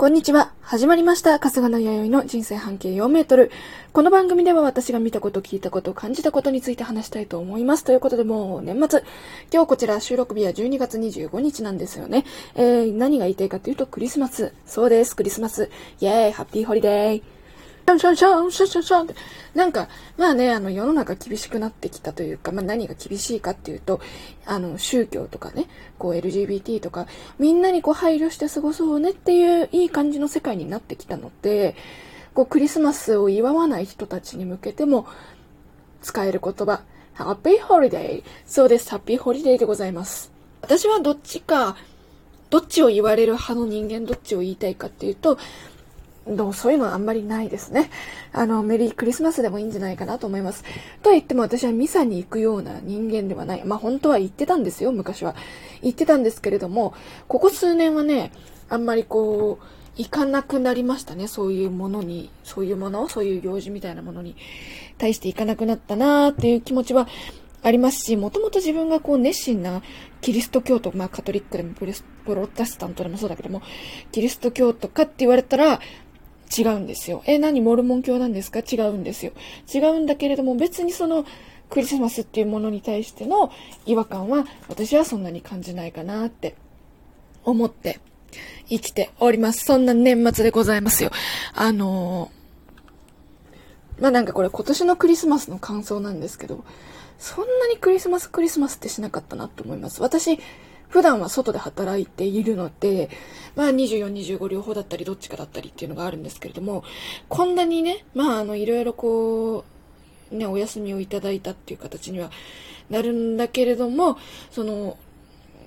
こんにちは。始まりました。春日の弥生の人生半径4メートル。この番組では私が見たこと、聞いたこと、感じたことについて話したいと思います。ということでもう年末。今日こちら収録日は12月25日なんですよね。えー、何が言いたいかというとクリスマス。そうです。クリスマス。イェーイ Happy Holiday。ャンシャンシャンシャンシャンシャンって。なんか、まあね、あの、世の中厳しくなってきたというか、まあ何が厳しいかっていうと、あの、宗教とかね、こう LGBT とか、みんなにこう配慮して過ごそうねっていういい感じの世界になってきたので、こうクリスマスを祝わない人たちに向けても使える言葉、ハッピーホリデー。そうです、ハッピーホリデーでございます。私はどっちか、どっちを言われる派の人間、どっちを言いたいかっていうと、どうそういうのはあんまりないですね。あの、メリークリスマスでもいいんじゃないかなと思います。とは言っても私はミサに行くような人間ではない。まあ本当は行ってたんですよ、昔は。行ってたんですけれども、ここ数年はね、あんまりこう、行かなくなりましたね。そういうものに、そういうものを、そういう行事みたいなものに対して行かなくなったなーっていう気持ちはありますし、もともと自分がこう熱心なキリスト教徒、まあカトリックでもプロテスタントでもそうだけども、キリスト教徒かって言われたら、違うんですよ。え、何？モルモン教なんですか？違うんですよ。違うんだけれども別にそのクリスマスっていうものに対しての違和感は私はそんなに感じないかなって思って生きております。そんな年末でございますよ。あのー、まあ、なんかこれ今年のクリスマスの感想なんですけど、そんなにクリスマスクリスマスってしなかったなと思います。私、普段は外で働いているので、まあ24、25両方だったりどっちかだったりっていうのがあるんですけれども、こんなにね、まああのいろいろこう、ね、お休みをいただいたっていう形にはなるんだけれども、その、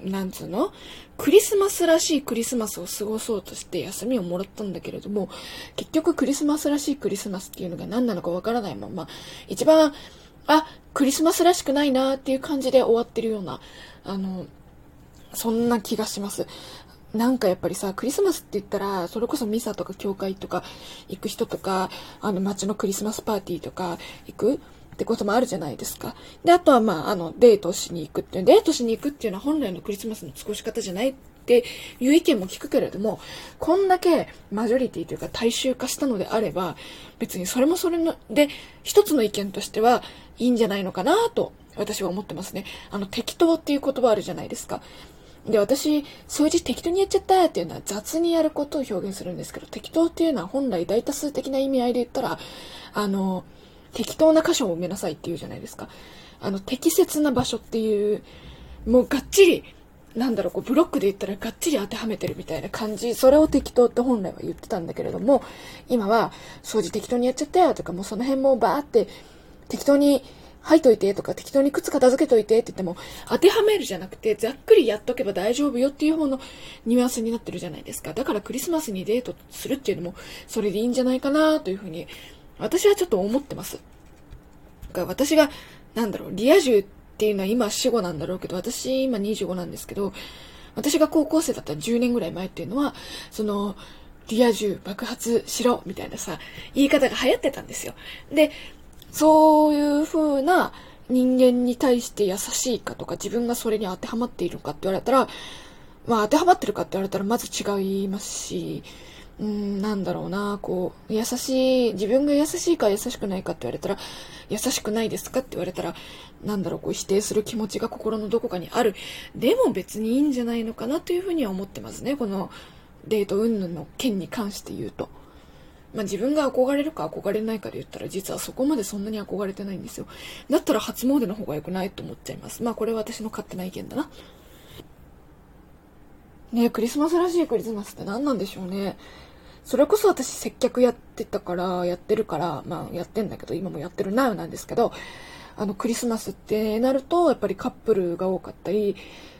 なんつうのクリスマスらしいクリスマスを過ごそうとして休みをもらったんだけれども、結局クリスマスらしいクリスマスっていうのが何なのかわからないまま、一番、あ、クリスマスらしくないなっていう感じで終わってるような、あの、そんな気がします。なんかやっぱりさ、クリスマスって言ったら、それこそミサとか教会とか行く人とか、あの街のクリスマスパーティーとか行く？ってこともあるじゃないですか。で、あとはまあ、あの、デートしに行くっていう、デートしに行くっていうのは本来のクリスマスの過ごし方じゃないっていう意見も聞くけれども、こんだけマジョリティというか大衆化したのであれば、別にそれもそれの、で、一つの意見としてはいいんじゃないのかなと私は思ってますね。あの、適当っていう言葉あるじゃないですか。で、私、掃除適当にやっちゃったっていうのは雑にやることを表現するんですけど、適当っていうのは本来大多数的な意味合いで言ったら、あの、適当な箇所を埋めなさいっていうじゃないですか。あの、適切な場所っていう、もうがっちり、なんだろう、こう、ブロックで言ったらがっちり当てはめてるみたいな感じ、それを適当って本来は言ってたんだけれども、今は、掃除適当にやっちゃったよとか、もうその辺もバーって適当に吐いといてとか適当に靴片付けといてって言っても当てはめるじゃなくてざっくりやっとけば大丈夫よっていう方のニュアンスになってるじゃないですか。だからクリスマスにデートするっていうのもそれでいいんじゃないかなというふうに私はちょっと思ってます。が私がなんだろう、リア充っていうのは今死後なんだろうけど私今25なんですけど私が高校生だったら10年ぐらい前っていうのはそのリア充爆発しろみたいなさ、言い方が流行ってたんですよ。で、そういう風な人間に対して優しいかとか、自分がそれに当てはまっているかって言われたら、まあ当てはまってるかって言われたらまず違いますし、うん、なんだろうな、こう、優しい、自分が優しいか優しくないかって言われたら、優しくないですかって言われたら、なんだろう、こう否定する気持ちが心のどこかにある。でも別にいいんじゃないのかなというふうには思ってますね。このデート云々の件に関して言うと。まあ、自分が憧れるか憧れないかで言ったら実はそこまでそんなに憧れてないんですよ。だったら初詣の方が良くないと思っちゃいます。まあこれは私の勝手な意見だな。ねクリスマスらしいクリスマスって何なんでしょうね。それこそ私接客やってたから、やってるから、まあやってんだけど、今もやってるなよなんですけど、あのクリスマスってなると、やっぱりカップルが多かったり、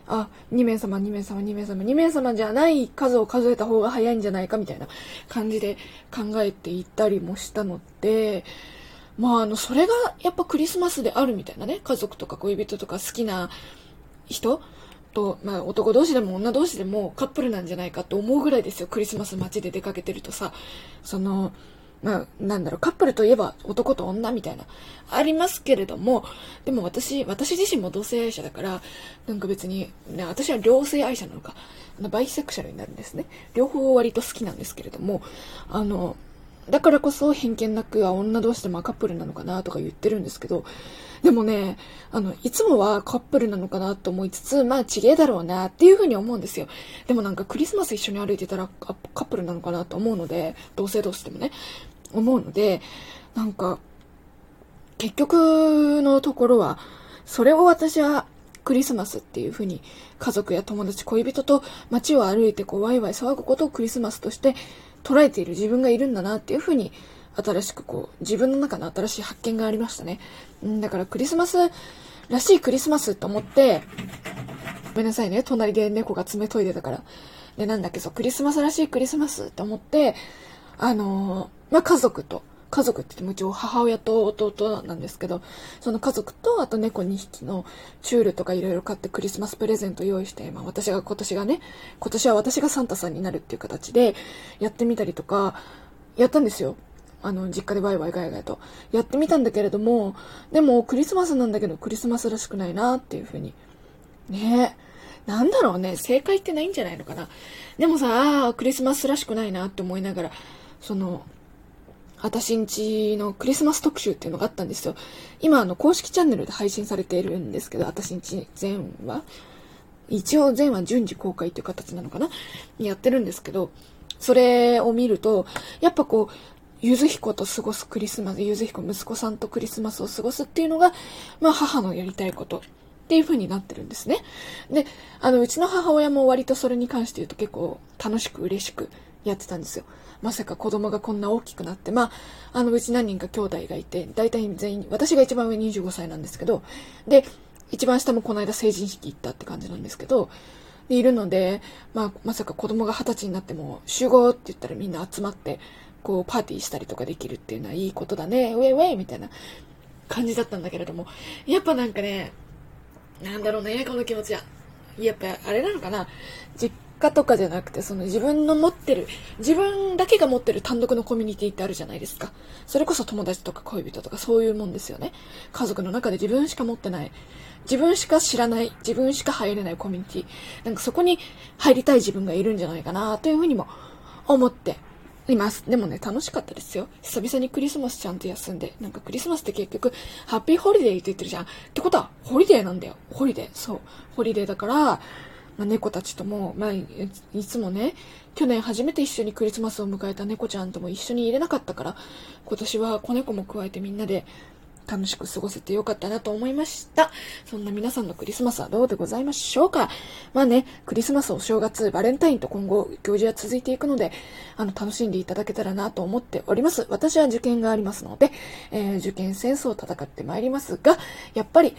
あ、2名様、2名様、2名様、2名様じゃない数を数えた方が早いんじゃないかみたいな感じで考えていったりもしたので、まあ、あの、それがやっぱクリスマスであるみたいなね、家族とか恋人とか好きな人と、まあ、男同士でも女同士でもカップルなんじゃないかと思うぐらいですよ、クリスマス街で出かけてるとさ、その、まあ、なんだろう、カップルといえば男と女みたいな、ありますけれども、でも私、私自身も同性愛者だから、なんか別に、ね、私は両性愛者なのか、あのバイセクシャルになるんですね。両方割と好きなんですけれども、あの、だからこそ偏見なく、あ、女同士でまあカップルなのかなとか言ってるんですけど、でもね、あの、いつもはカップルなのかなと思いつつ、まあ、ちげえだろうなっていうふうに思うんですよ。でもなんかクリスマス一緒に歩いてたらカップルなのかなと思うので、同性同士でもね、思うので、なんか、結局のところは、それを私はクリスマスっていうふうに家族や友達、恋人と街を歩いてこうワイワイ騒ぐことをクリスマスとして捉えている自分がいるんだなっていうふうに新しくこう、自分の中の新しい発見がありましたね。ん、だからクリスマスらしいクリスマスと思って、ごめんなさいね、隣で猫が爪研いでたから。で、なんだっけ、そう、クリスマスらしいクリスマスと思って、あのー、まあ、家族と、家族って言ってもうち母親と弟なんですけど、その家族と、あと猫2匹のチュールとかいろいろ買ってクリスマスプレゼント用意して、まあ私が今年がね、今年は私がサンタさんになるっていう形でやってみたりとか、やったんですよ。あの、実家でワイワイガヤガヤとやってみたんだけれども、でもクリスマスなんだけどクリスマスらしくないなっていうふうに。ねなんだろうね、正解ってないんじゃないのかな。でもさ、クリスマスらしくないなって思いながら、その、私んちのクリスマス特集っていうのがあったんですよ。今、あの、公式チャンネルで配信されているんですけど、私んち全話一応全話順次公開っていう形なのかなやってるんですけど、それを見ると、やっぱこう、ゆず彦と過ごすクリスマス、ゆず彦息子さんとクリスマスを過ごすっていうのが、まあ母のやりたいことっていう風になってるんですね。で、あの、うちの母親も割とそれに関して言うと結構楽しく嬉しくやってたんですよ。まさか子供がこんな大きくなって、まあ、あの、うち何人か兄弟がいて、大体全員、私が一番上25歳なんですけど、で、一番下もこの間成人式行ったって感じなんですけど、いるので、まあ、まさか子供が二十歳になっても集合って言ったらみんな集まって、こう、パーティーしたりとかできるっていうのはいいことだね、ウェイウェイみたいな感じだったんだけれども、やっぱなんかね、なんだろうね、この気持ちは。やっぱあれなのかな、実家とかじゃなくて、その自分の持ってる、自分だけが持ってる単独のコミュニティってあるじゃないですか。それこそ友達とか恋人とかそういうもんですよね。家族の中で自分しか持ってない、自分しか知らない、自分しか入れないコミュニティ。なんかそこに入りたい自分がいるんじゃないかなというふうにも思っています。でもね、楽しかったですよ。久々にクリスマスちゃんと休んで。なんかクリスマスって結局、 Happy Holiday って言ってるじゃん。ってことは、ホリデーなんだよ。ホリデー。そう。ホリデーだから、まあ、猫たちとも、まあ、いつもね、去年初めて一緒にクリスマスを迎えた猫ちゃんとも一緒に入れなかったから、今年は子猫も加えてみんなで楽しく過ごせてよかったなと思いました。そんな皆さんのクリスマスはどうでございましょうかまあね、クリスマス、お正月、バレンタインと今後行事は続いていくので、あの、楽しんでいただけたらなと思っております。私は受験がありますので、えー、受験戦争を戦ってまいりますが、やっぱり、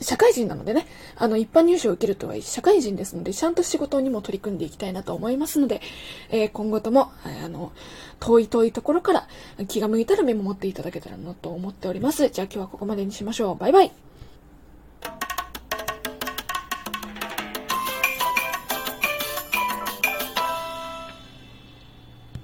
社会人なのでね、あの、一般入試を受けるとはいえ、社会人ですので、ちゃんと仕事にも取り組んでいきたいなと思いますので、えー、今後とも、あの、遠い遠いところから気が向いたらメモ持っていただけたらなと思っております。じゃあ今日はここまでにしましょう。バイバイ。